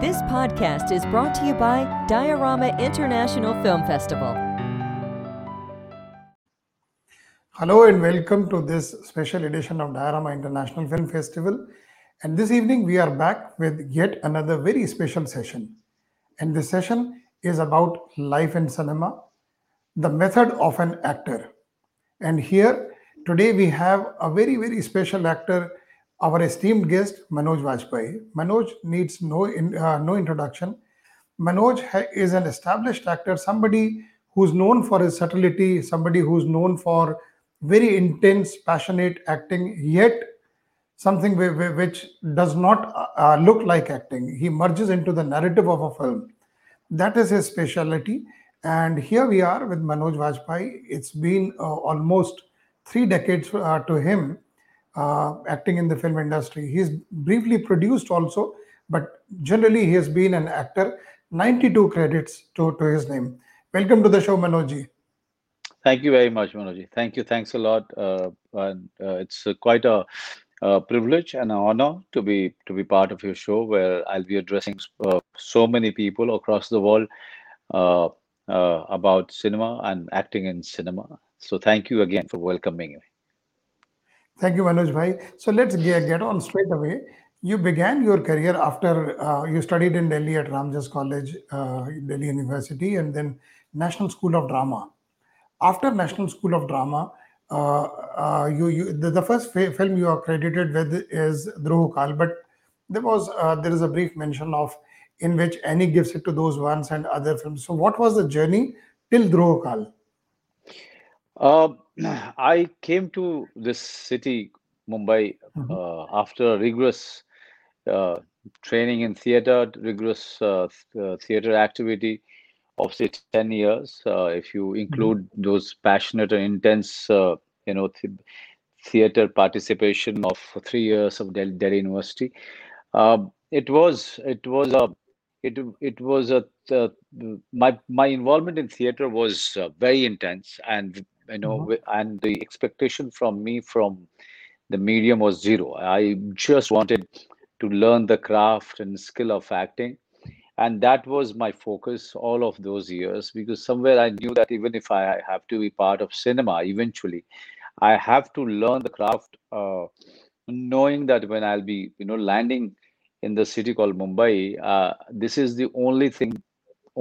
This podcast is brought to you by Diorama International Film Festival. Hello and welcome to this special edition of Diorama International Film Festival. And this evening we are back with yet another very special session. And this session is about life in cinema, the method of an actor. And here today we have a very, very special actor, our esteemed guest, Manoj Bajpayee. Manoj needs no, in, uh, no introduction. Manoj ha- is an established actor, somebody who's known for his subtlety, somebody who's known for very intense, passionate acting, yet something whi- whi- which does not uh, uh, look like acting. He merges into the narrative of a film. That is his specialty. And here we are with Manoj Bajpayee. It's been uh, almost three decades uh, to him acting in the film industry. He's briefly produced also, but generally he has been an actor. 92 credits to, to his name. Welcome to the show, Manojji. Thank you very much, Manoji. Thank you. Thanks a lot. Uh, and uh, it's uh, quite a, uh privilege and an honor to be to be part of your show, where I'll be addressing uh, so many people across the world uh, uh, about cinema and acting in cinema. So thank you again for welcoming me. Thank you, Manoj Bhai. So let's get, get on straight away. You began your career after uh, you studied in Delhi at Ramjas College, uh, Delhi University, and then National School of Drama. After National School of Drama, uh, uh, you, you the, the first fa- film you are credited with is Drohkaal, but there was uh, there is a brief mention of in which Annie gives it to those ones and other films. So what was the journey till Drohkaal? Uh, I came to this city, Mumbai, Mhm. uh, after a rigorous uh, training in theater, rigorous uh, uh, theater activity of say 10 years. Uh, if you include those passionate and intense, uh, you know, th- theater participation of three years of Delhi, Delhi University, uh, it was it was a it it was a uh, my my involvement in theater was uh, very intense and you know Mhm. and the expectation from me from the medium was zero i just wanted to learn the craft and skill of acting and that was my focus all of those years because somewhere i knew that even if i have to be part of cinema eventually i have to learn the craft uh, knowing that when i'll be you know landing in the city called mumbai uh, this is the only thing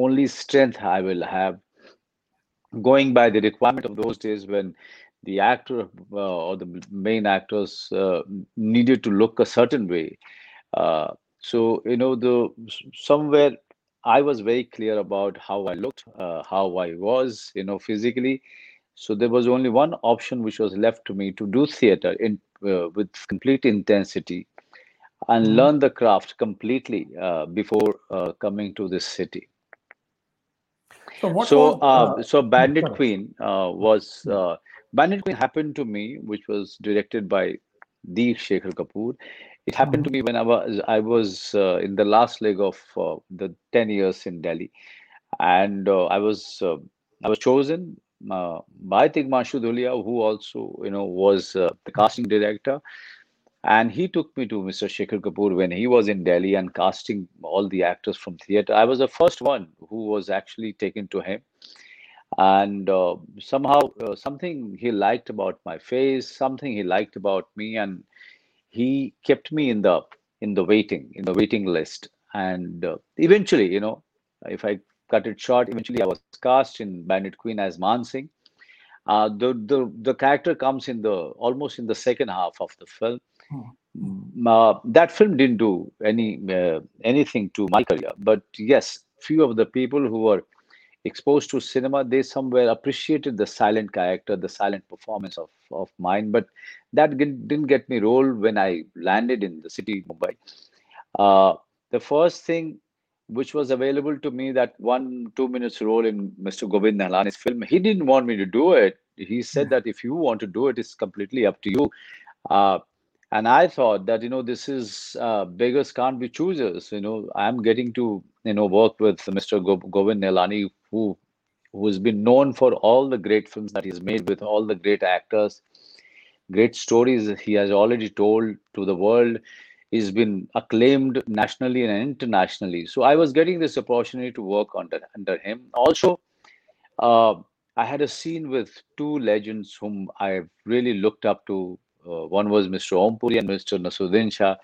only strength i will have going by the requirement of those days when the actor uh, or the main actors uh, needed to look a certain way. Uh, so you know the somewhere i was very clear about how i looked uh, how i was you know physically. So there was only one option which was left to me to do theater in uh, with complete intensity and Mhm. learn the craft completely uh, before uh, coming to this city So what so, was uh, uh, so Bandit sorry. Queen uh, was uh, Bandit Queen happened to me, which was directed by Deep Shekhar Kapoor. It happened to Mhm. me when I was I was uh, in the last leg of uh, the ten years in Delhi, and uh, I was uh, I was chosen uh, by Tigmanshu Dhulia, who also you know was uh, the casting director, and he took me to Mr. Shekhar Kapoor when he was in Delhi and casting all the actors from theater. I was the first one who was actually taken to him and uh, somehow uh, something he liked about my face something he liked about me and he kept me in the in the waiting in the waiting list and uh, eventually you know if i cut it short eventually i was cast in bandit queen as man singh uh, the, the the character comes in the almost in the second half of the film uh, that film didn't do any uh, anything to my career but yes few of the people who were exposed to cinema, they somewhere appreciated the silent character, the silent performance of, of mine. But that didn't didn't get me role when I landed in the city, Mumbai. Uh, the first thing which was available to me, that one, two minutes role in Mr. Govind Nihalani's film, he didn't want me to do it. He said that if you want to do it, it's completely up to you. Uh, and I thought that, you know, this is uh, beggars can't be choosers. You know, I'm getting to, you know, work with Mr. Go- Govind Nihalani, who who's been known for all the great films that he's made with all the great actors, great stories he has already told to the world. he's been acclaimed nationally and internationally. So I was getting this opportunity to work under under him. Also, uh, I had a scene with two legends whom I really looked up to. Uh, one was Mr. Om Puri and Mr. Naseeruddin Shah.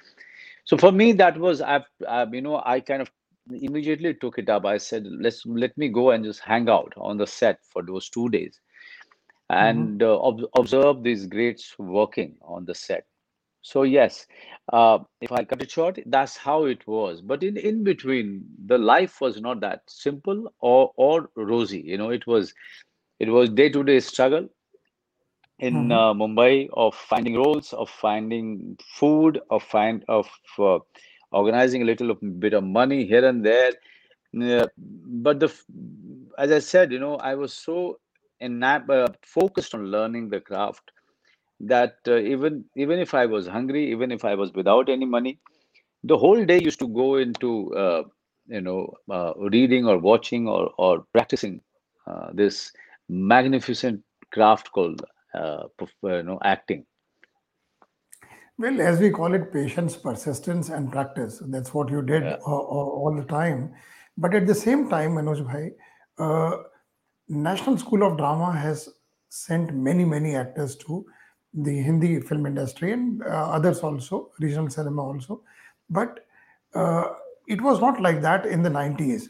So for me, that was I've, I've, you know I kind of immediately took it up. I said, let's let me go and just hang out on the set for those two days and uh, ob- observe these greats working on the set. So yes, uh, if I cut it short, that's how it was. But in in between, the life was not that simple or or rosy. You know, it was it was day to day struggle in Mhm. uh, Mumbai of finding roles, of finding food, of find of uh, organizing a little bit of money here and there. Yeah, but the as I said, you know, I was so enab- uh, focused on learning the craft that uh, even even if I was hungry, even if I was without any money, the whole day used to go into uh, you know uh, reading or watching or or practicing uh, this magnificent craft called uh, uh, you know acting. Well, as we call it, patience, persistence, and practice. That's what you did Yeah. uh, all all the time. But at the same time, Manoj Bhai, uh, National School of Drama has sent many, many actors to the Hindi film industry and uh, others also, regional cinema also. But uh, it was not like that in the 90s.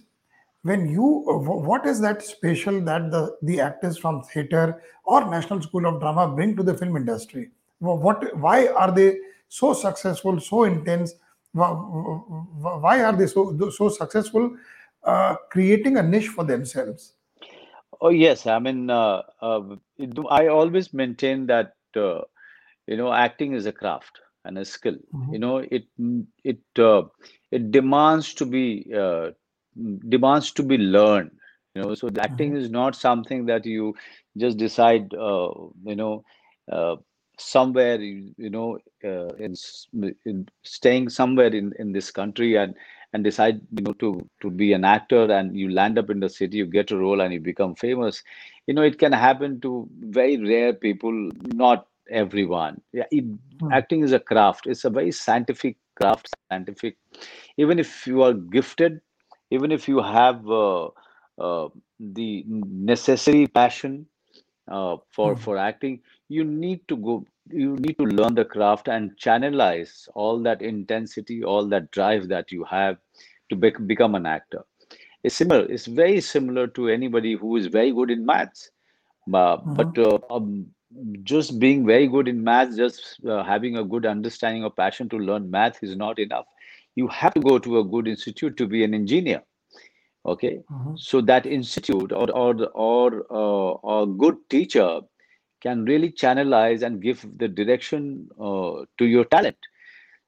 When you, uh, what is that special that the, the actors from theater or National School of Drama bring to the film industry? What, why are they so successful, so intense? Wh- wh- Why are they so, so successful uh, creating a niche for themselves? Oh yes, I mean, uh, uh, I always maintain that. Uh, you know acting is a craft and a skill you Mhm, know it it uh, it demands to be uh, demands to be learned you know. So acting mhm, is not something that you just decide uh, you know uh, somewhere you, you know uh, in, in staying somewhere in in this country and and decide you know to to be an actor and you land up in the city you get a role and you become famous. You know it can happen to very rare people not everyone. Yeah it, mhm, acting is a craft. It's a very scientific craft scientific. Even if you are gifted even if you have uh, uh, the necessary passion uh, for mhm, for acting you need to go you need to learn the craft and channelize all that intensity all that drive that you have to bec- become an actor. It's similar it's very similar to anybody who is very good in maths uh, but mhm, uh, um, just being very good in math, just uh, having a good understanding or passion to learn math is not enough. You have to go to a good institute to be an engineer. Okay, mhm, so that institute or or or uh, a good teacher can really channelize and give the direction uh, to your talent.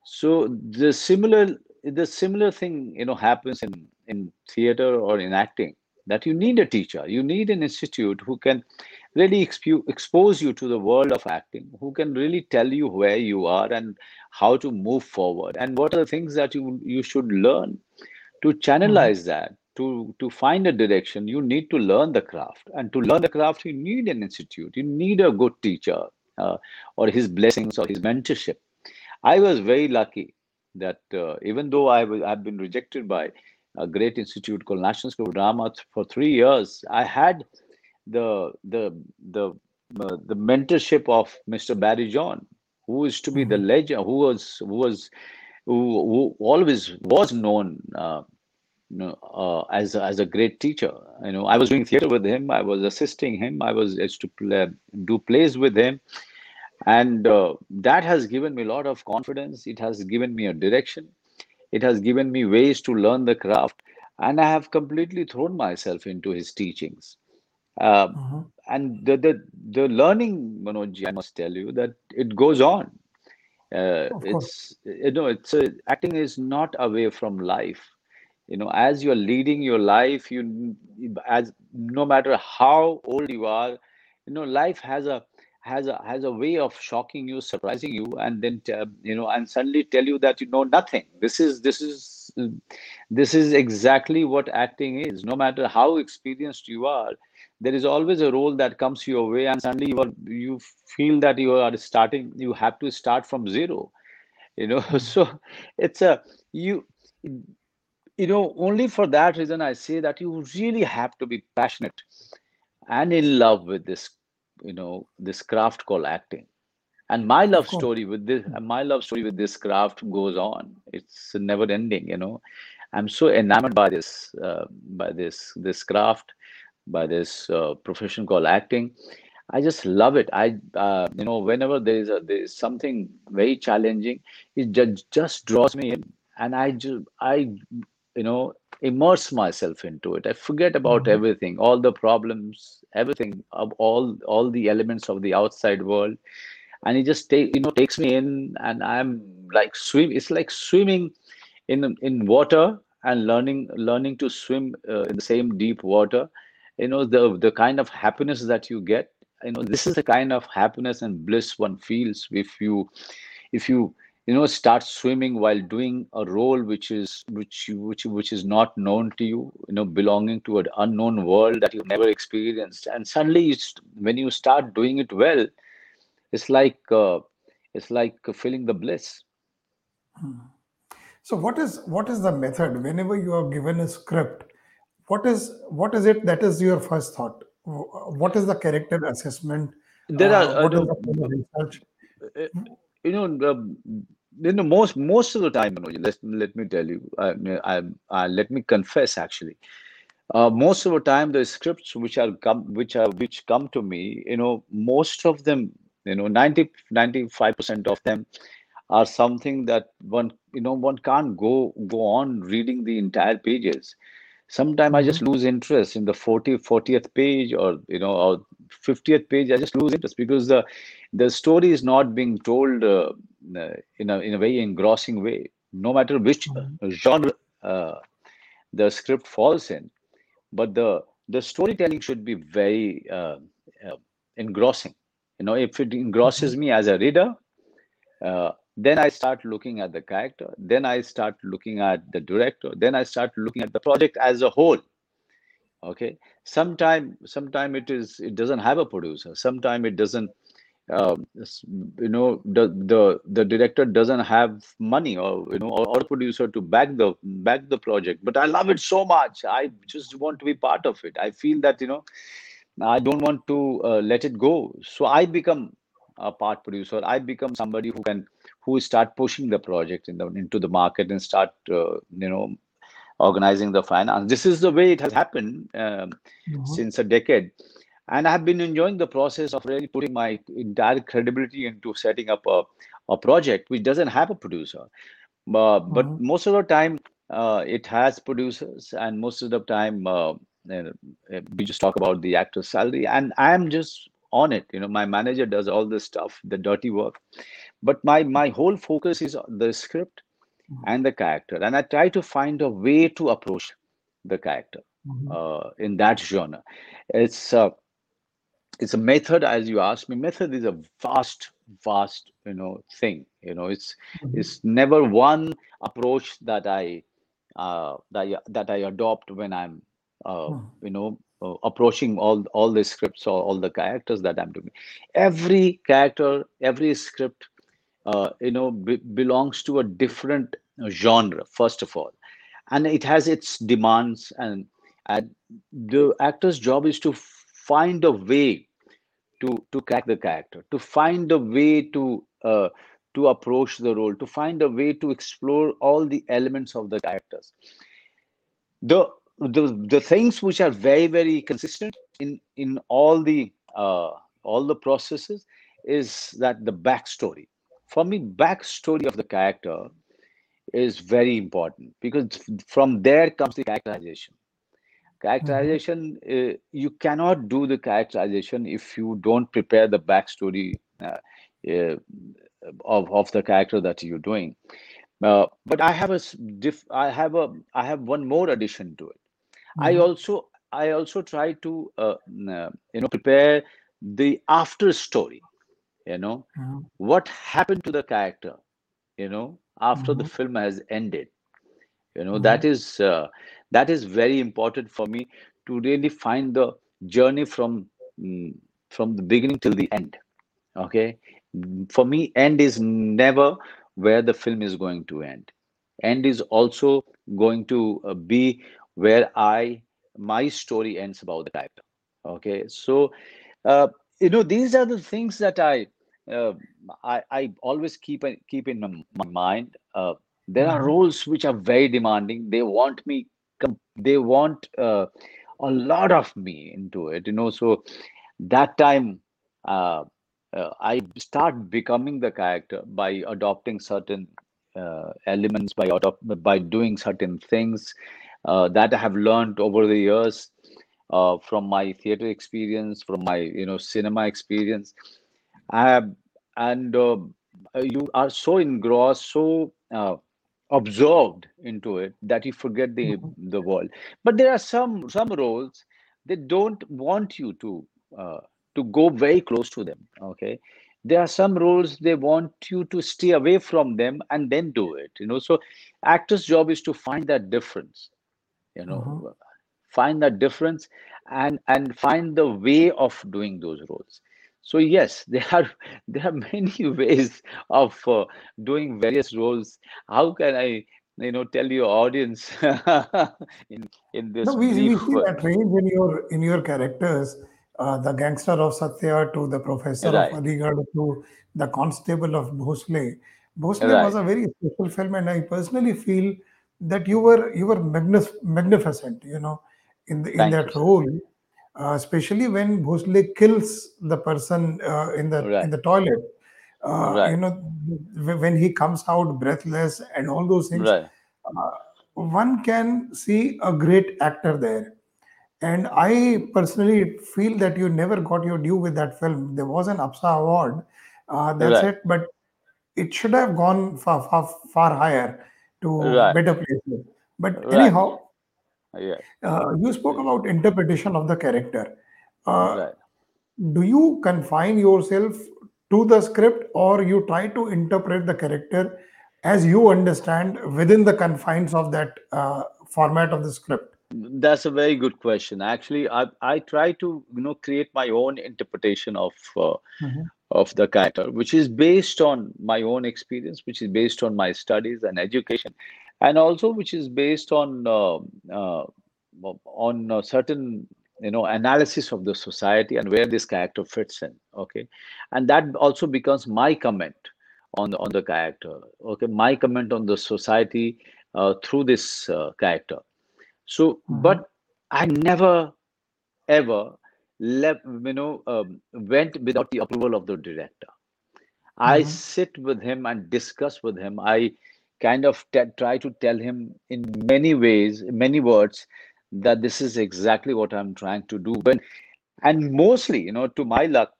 So the similar the similar thing you know happens in in theater or in acting that you need a teacher, you need an institute who can really expose you to the world of acting, who can really tell you where you are and how to move forward and what are the things that you you should learn. To channelize that to to find a direction you need to learn the craft and to learn the craft you need an institute. You need a good teacher uh, or his blessings or his mentorship. I was very lucky that uh, even though I was, I've been rejected by a great institute called National School of Drama for three years, I had the the the uh, the mentorship of Mr. Barry John, who is to be the mhm, legend, who was who was who, who always was known. Uh, you know, uh, as a, as a great teacher, you know, I was doing theater with him. I was assisting him. I was used to play, do plays with him and uh, that has given me a lot of confidence it has given me a direction it has given me ways to learn the craft and i have completely thrown myself into his teachings uh, mhm. and the, the the learning manoj i must tell you that it goes on. Uh, it's you know it's a, acting is not away from life. You know as you're leading your life you as no matter how old you are you know life has a has a has a way of shocking you surprising you and then uh, you know and suddenly tell you that you know nothing. This is this is this is exactly what acting is. No matter how experienced you are there is always a role that comes your way and suddenly you are you feel that you are starting you have to start from zero you know? Hmm. So it's a you you know only for that reason i say that you really have to be passionate and in love with this you know this craft called acting and my love story with this my love story with this craft goes on. It's never ending you know. I'm so enamored by this uh, by this this craft by this uh, profession called acting. I just love it. I uh, you know whenever there is a there is something very challenging it just just draws me in. And i just i you know immerse myself into it. I forget about Mhm. everything all the problems everything of all all the elements of the outside world and it just take you know takes me in and i'm like swim it's like swimming in in water and learning learning to swim uh, in the same deep water. You know the the kind of happiness that you get you know this is the kind of happiness and bliss one feels if you if you you know start swimming while doing a role which is which you, which which is not known to you you know belonging to an unknown world that you've never experienced. And suddenly you when you start doing it well it's like uh, it's like feeling the bliss So what is what is the method whenever you are given a script? What is what is it that is your first thought? What is the character assessment? there Uh, are uh, what is no, the uh, you know um, you know most most of the time Manoj, let, let me tell you I, I, I, let me confess actually uh, most of the time the scripts which are come which are which come to me you know most of them you know 90 95 percent of them are something that one you know one can't go go on reading the entire pages sometimes i just Mhm. lose interest in the 40 40th page or you know or 50th page i just lose interest because the the story is not being told uh, in a in a very engrossing way no matter which Mhm. genre uh, the script falls in but the the storytelling should be very uh, uh, engrossing you know if it engrosses Mhm. me as a reader uh, then i start looking at the character then i start looking at the director then i start looking at the project as a whole. Okay? Sometime sometime it is it doesn't have a producer. Sometime it doesn't s- you know the the the director doesn't have money or you know or, or producer to back the back the project. But i love it so much. I just want to be part of it. I feel that you know i don't want to uh, let it go so i become a part producer i become somebody who can who start pushing the project in the into the market and start uh, you know organizing the finance. This is the way it has happened um, Mhm. since a decade. And I've been enjoying the process of really putting my entire credibility into setting up a, a project which doesn't have a producer. Uh, but Mhm. most of the time, uh, it has producers, and most of the time, uh, we just talk about the actor's salary. And I'm just on it. You know, my manager does all this stuff, the dirty work. But my my whole focus is the script and the character and i try to find a way to approach the character Mhm. uh, in that genre it's uh, it's a method as you asked me method is a vast vast you know thing you know it's Mhm. it's never one approach that i uh, that, I, that i adopt when i'm uh, Mhm. you know uh, approaching all all the scripts or all the characters that i'm doing. Every character every script uh, you know be- belongs to a different genre first of all. And it has its demands and, and the actor's job is to find a way to to crack the character to find a way to uh, to approach the role to find a way to explore all the elements of the characters. The the, the things which are very very consistent in in all the uh, all the processes is that the backstory. For me backstory of the character is very important because from there comes the characterization. Characterization uh, you cannot do the characterization if you don't prepare the backstory uh, uh, of, of the character that you're doing. Uh, but i have a diff, i have a i have one more addition to it i Mhm. also i also try to uh, uh, you know prepare the after story you know Mhm. what happened to the character you know after the Mhm. film has ended you know that Mhm. is uh, that is very important for me to really find the journey from mm, from the beginning till the end okay for me end is never where the film is going to end. End is also going to uh, be where I my story ends about the character. Okay, so uh, you know these are the things that I uh, I, I always keep keep in my mind. Uh, there are Mhm. roles which are very demanding. They want me. They want uh, a lot of me into it. You know, so that time uh, uh, I start becoming the character by adopting certain uh, elements, by adopt, by doing certain things uh, that I have learned over the years uh, from my theater experience, from my you know cinema experience. I have, and uh, you are so engrossed, so uh, absorbed into it that you forget the Mhm. the world. But there are some some roles they don't want you to uh, to go very close to them. Okay, there are some roles they want you to stay away from them and then do it. You know, so actor's job is to find that difference. You know, find that difference and and find the way of doing those roles. So yes there are there are many ways of uh, doing various roles. How can i you know tell your audience in in No, this we, we brief see uh, that range in your in your characters, uh, the gangster of Satya to the professor of right. Aligarh to the constable of Bhonsle. Bhonsle was a very special film, and I personally feel that you were you were magnif- magnificent, you know, in the in thank you that sir role, uh, especially when Bhonsle kills the person uh, in the in right the toilet. Uh, you right know, wh- when he comes out breathless and all those things, right uh, one can see a great actor there. And I personally feel that you never got your due with that film. There was an APSA award, uh, that's right it, but it should have gone far, far, far higher to right better place. But right anyhow, yeah uh, you spoke about interpretation of the character. Uh, right do you confine yourself to the script or you try to interpret the character as you understand within the confines of that uh, format of the script? That's a very good question. Actually, I I try to you know create my own interpretation of uh, Mhm, of the character, which is based on my own experience, which is based on my studies and education, and also which is based on uh, uh, on a certain you know analysis of the society and where this character fits in. Okay, and that also becomes my comment on the on the character. Okay, my comment on the society uh, through this uh, character. So, mhm, but I never ever left, you know, um, went without the approval of the director. I mhm, sit with him and discuss with him. I kind of te- try to tell him in many ways, many words, that this is exactly what I'm trying to do. When and mostly, you know, to my luck,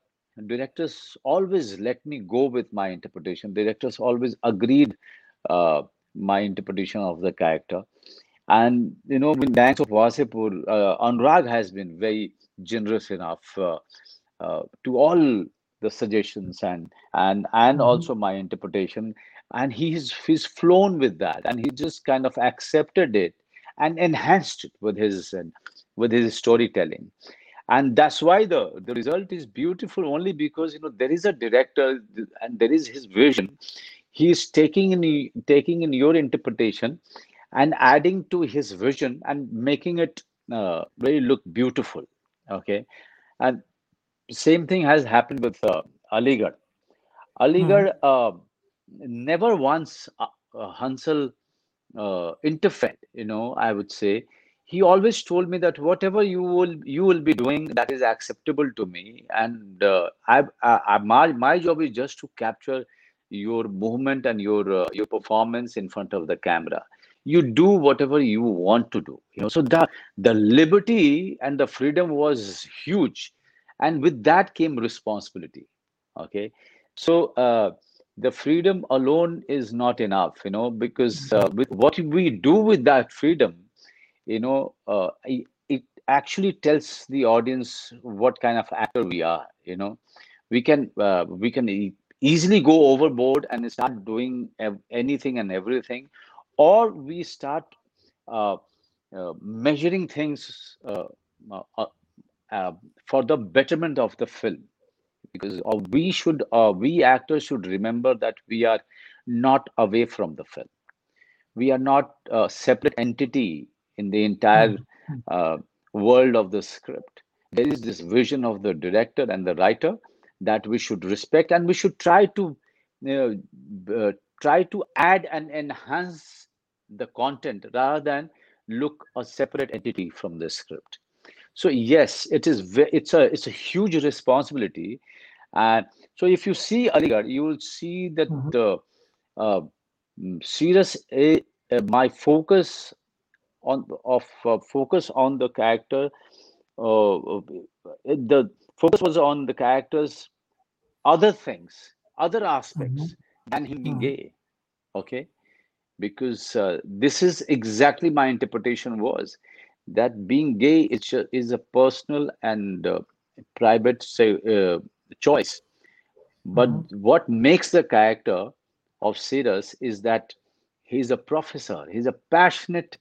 directors always let me go with my interpretation. Directors always agreed uh, my interpretation of the character. And you know, in Gangs of Wasseypur, uh, Anurag has been very generous enough uh, uh, to all the suggestions and and and mhm, also my interpretation. And he's he's flown with that, and he just kind of accepted it and enhanced it with his with his storytelling. And that's why the the result is beautiful only because you know there is a director and there is his vision. He is taking in taking in your interpretation and adding to his vision and making it uh, really look beautiful okay. And same thing has happened with uh, aligarh. Aligarh uh, never once uh, uh, Hansal uh, interfere you know i would say. He always told me that whatever you will you will be doing that is acceptable to me. And uh, I, I, I my, my job is just to capture your movement and your uh, your performance in front of the camera you do whatever you want to do you know. So the the liberty and the freedom was huge. And with that came responsibility okay? So uh, the freedom alone is not enough you know because uh, with what we do with that freedom you know uh, it, it actually tells the audience what kind of actor we are you know. We can uh, we can e- easily go overboard and start doing ev- anything and everything or we start uh, uh, measuring things uh, uh, uh, for the betterment of the film because we should uh, we actors should remember that we are not away from the film. We are not a separate entity in the entire uh, world of the script. There is this vision of the director and the writer that we should respect, and we should try to you know, uh, try to add and enhance the content rather than look a separate entity from the script. So yes, it is. It's a it's a huge responsibility, and so if you see Aligarh, you will see that Mhm. the uh, mm, serious uh, my focus on of uh, focus on the character uh, the focus was on the characters other things other aspects than him being Mhm. gay okay because uh, this is exactly my interpretation was that being gay is, ju- is a personal and uh, private say, uh, choice but Mhm. what makes the character of Siras is that he's a professor he's a passionate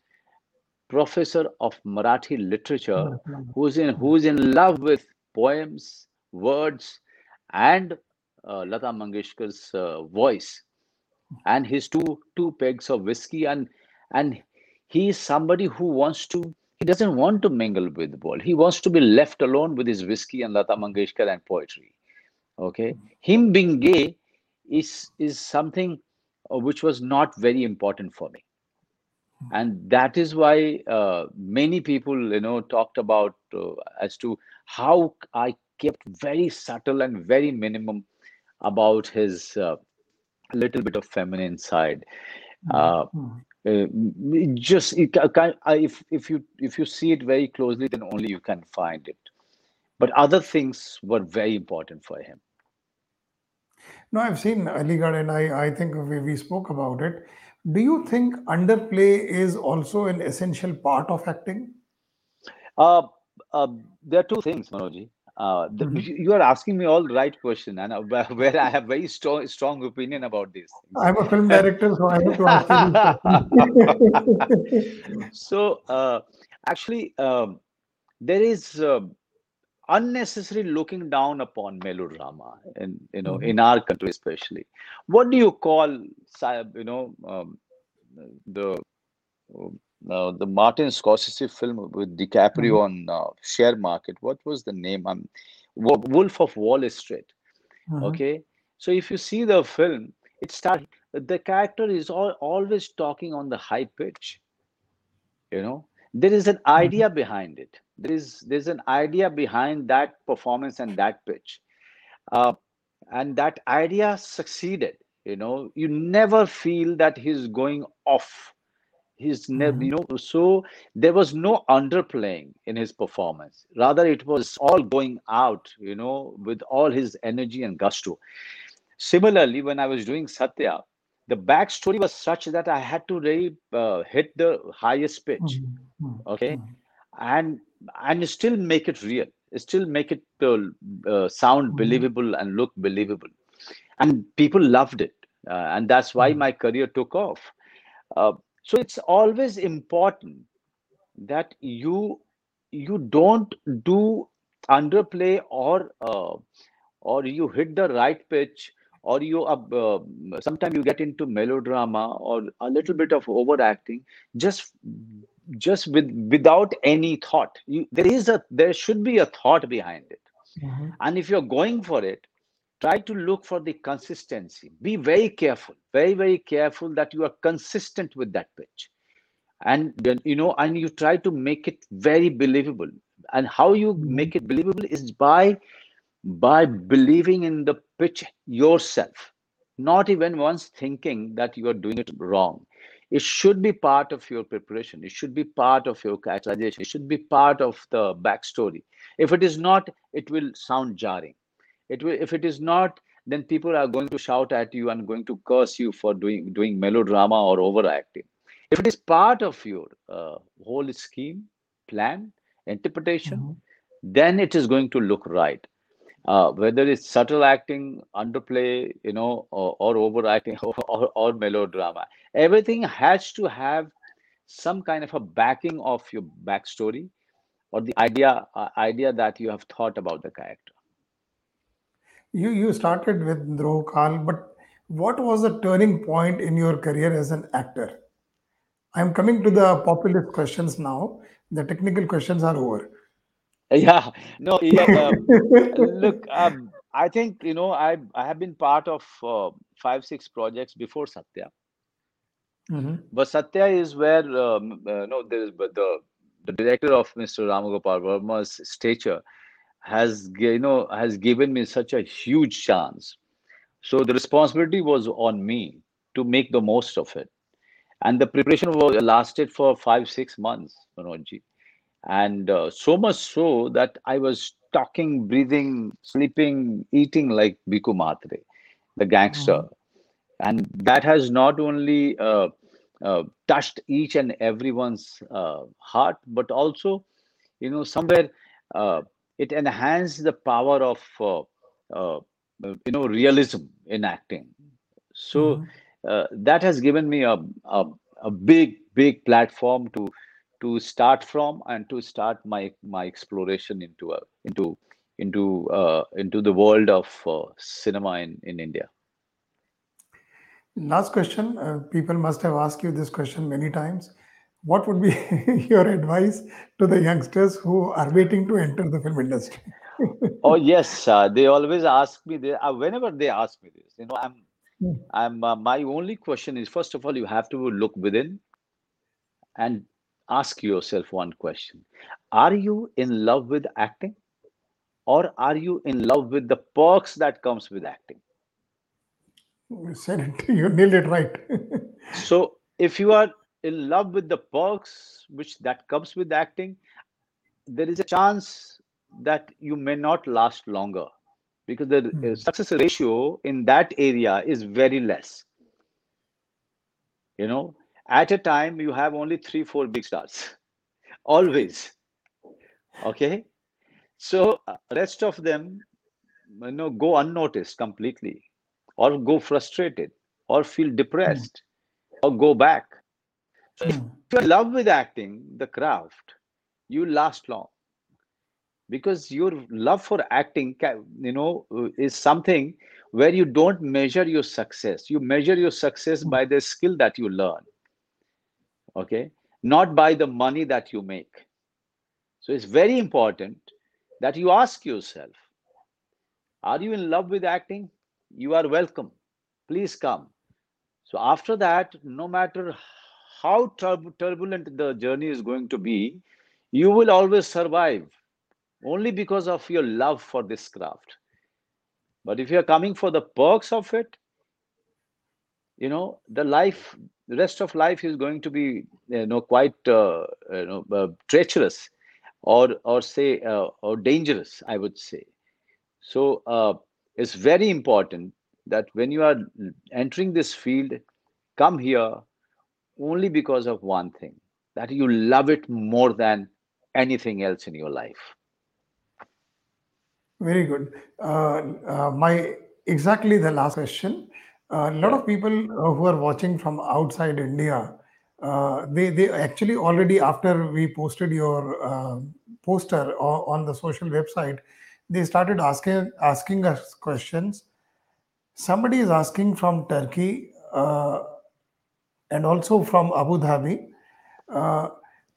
professor of Marathi literature Mhm. who's in who's in love with poems, words, and uh, Lata Mangeshkar's uh, voice, and his two two pegs of whiskey, and and he is somebody who wants to. He doesn't want to mingle with the world. He wants to be left alone with his whiskey and Lata Mangeshkar and poetry. Okay, him being gay is is something uh, which was not very important for me and that is why uh, many people you know talked about uh, as to how i kept very subtle and very minimum about his uh, little bit of feminine side uh, Mhm. uh, just it, ca- ca- I- if if you if you see it very closely then only you can find it but other things were very important for him No, I've seen Aligarh and I, I think we, we spoke about it. Do you think underplay is also an essential part of acting? Uh, uh, there are two things, Manoji. Uh, the, Mhm. you are asking me all the right question, and where, I have very strong strong opinion about this. I'm a film director, so I have to ask so, uh, actually, um, there is uh, unnecessary looking down upon melodrama, in you know, Mhm. in our country especially. What do you call, you know, um, the uh, the Martin Scorsese film with DiCaprio on uh, share market. What was the name? Um, Wo- Wolf of Wall Street. Mhm. Okay, so if you see the film, it starts. the character is all, always talking on the high pitch. You know, there is an idea behind it. There is there's an idea behind that performance and that pitch uh, and that idea succeeded you know you never feel that he's going off he's never you know so there was no underplaying in his performance. Rather it was all going out you know with all his energy and gusto. Similarly when i was doing satya the backstory was such that i had to really uh, hit the highest pitch Mhm. Mhm. okay? And and still make it real. Still make it uh, uh, sound believable and look believable. And people loved it. Uh, and that's why my career took off. Uh, so it's always important that you you don't do underplay or uh, or you hit the right pitch or you uh, sometimes you get into melodrama or a little bit of overacting just just with without any thought you, there is a there should be a thought behind it Mhm. and if you're going for it try to look for the consistency. Be very careful very very careful that you are consistent with that pitch. And you know and you try to make it very believable. And how you make it believable is by by believing in the pitch yourself not even once thinking that you are doing it wrong. It should be part of your preparation. It should be part of your characterization. It should be part of the backstory. If it is not it will sound jarring it will if it is not then people are going to shout at you and going to curse you for doing doing melodrama or overacting. If it is part of your uh, whole scheme plan interpretation Mhm. then it is going to look right. Uh, whether it's subtle acting underplay you know or, or overacting or, or, or melodrama. Everything has to have some kind of a backing of your backstory or the idea uh, idea that you have thought about the character You you started with Drohkaal, but what was the turning point in your career as an actor? I'm coming to the populist questions now. The technical questions are over. Yeah, no, yeah. Um, look, um, I think you know I I have been part of uh, five six projects before Satya, Mhm. but Satya is where um, uh, no there is but the the director of Mr. Ram Gopal Varma's stature has you know has given me such a huge chance. So the responsibility was on me to make the most of it, and the preparation was lasted for five six months, Manojji. and uh, so much so that I was talking, breathing, sleeping, eating like Bhiku Mhatre, the gangster, Mhm. and that has not only uh, uh, touched each and everyone's uh, heart, but also, you know, somewhere uh, it enhanced the power of, uh, uh, you know, realism in acting. So Mhm. uh, that has given me a, a a big big platform to to start from and to start my my exploration into a into into uh, into the world of uh, cinema in in India. Last question. Uh, people must have asked you this question many times. What would be your advice to the youngsters who are waiting to enter the film industry? Oh yes, uh, they always ask me this. Uh, whenever they ask me this, you know, I'm I'm uh, my only question is first of all you have to look within and ask yourself one question: Are you in love with acting, or are you in love with the perks that comes with acting? You said it. You nailed it right. So if you are in love with the perks which that comes with acting, there is a chance that you may not last longer because the Hmm. success ratio in that area is very less. You know, at a time you have only three, four big stars, always. Okay, so uh, rest of them, you know, go unnoticed completely, or go frustrated, or feel Hmm. depressed, or go back. So if Hmm. you're in love with acting, the craft, you last long. Because your love for acting you know uh, is something where you don't measure your success. You measure your success Hmm. by the skill that you learn. Okay? Not by the money that you make. So it's very important that you ask yourself are you in love with acting? You are welcome. Please come. So after that no matter how turb- turbulent the journey is going to be you will always survive only because of your love for this craft But if you're coming for the perks of it, you know, the life, the rest of life is going to be, you know, quite, uh, you know, uh, treacherous, or or say, uh, or dangerous. I would say. So uh, it's very important that when you are entering this field, come here only because of one thing that you love it more than anything else in your life. Very good. Uh, uh, my exactly the last question. A lot of people uh, who are watching from outside India, uh, they they actually already after we posted your uh, poster on the social website, they started asking asking us questions. Somebody is asking from Turkey uh, and also from Abu Dhabi. Uh,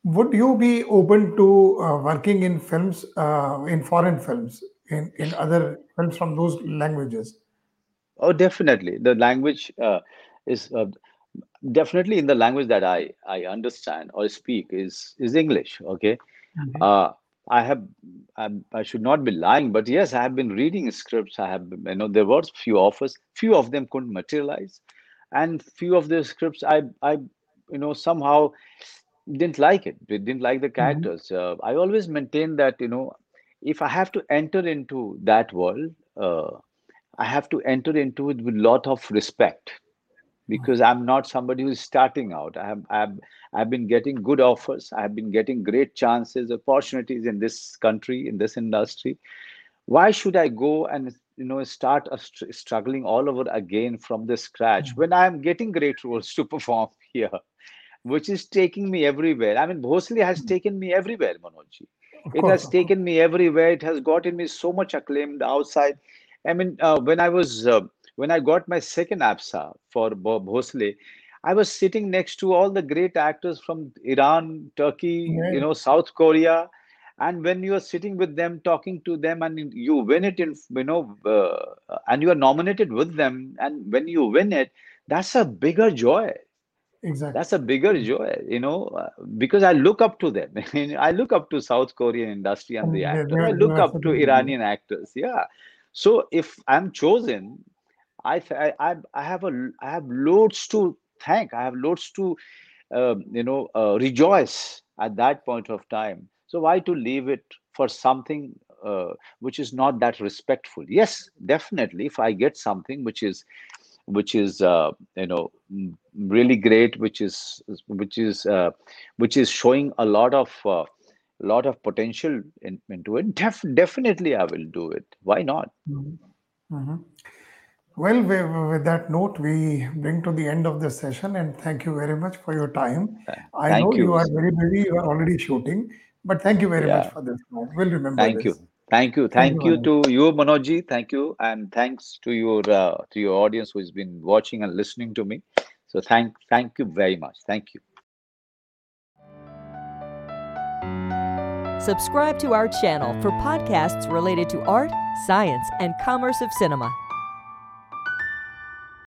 would you be open to uh, working in films, uh, in foreign films, in, in other films from those languages? Oh, definitely. The language uh, is uh, definitely in the language that I I understand or speak is is English. Okay, Mhm. uh, I have I'm, I should not be lying, but yes, I have been reading scripts. I have you know there was few offers, few of them couldn't materialize, and few of the scripts I I you know somehow didn't like it. They didn't like the Mhm. characters. Uh, I always maintain that you know if I have to enter into that world. Uh, I have to enter into it with a lot of respect because I'm not somebody who's starting out. I have, I have I've been getting good offers. I have been getting great chances, opportunities in this country, in this industry. Why should I go and you know start a str- struggling all over again from the scratch when I am getting great roles to perform here, which is taking me everywhere. I mean, Bhonsle has taken me everywhere, Manojji. It has taken me everywhere. It has gotten me so much acclaimed outside. I mean, uh, when I was uh, when I got my second APSA for Bob Bhonsle, I was sitting next to all the great actors from Iran, Turkey, you know, South Korea. And when you are sitting with them, talking to them, and you win it in, you know, uh, and you are nominated with them, and when you win it, that's a bigger joy. Exactly. That's a bigger joy, you know, uh, because I look up to them. I look up to South Korean industry and the they- actors. I look up to Iranian actors. Yeah. So if I'm chosen, I th- I I I have a I have loads to thank. I have loads to um, you know uh, rejoice at that point of time. So why to leave it for something uh, which is not that respectful? Yes, definitely. If I get something which is which is uh, you know mm, really great, which is which is uh, which is showing a lot of uh, lot of potential in, into it. Def- definitely, I will do it. Why not? Mhm. Well, wi- with that note, we bring to the end of this session, and thank you very much for your time. I know you you. are very busy, you are already shooting, but thank you very much for this. We'll remember Thank you. Thank you. Thank Thank you, you to you, Manojji. Thank you. And thanks to your uh, to your audience who's been watching and listening to me. So thank thank you very much. Thank you. Subscribe to our channel for podcasts related to art, science, and commerce of cinema.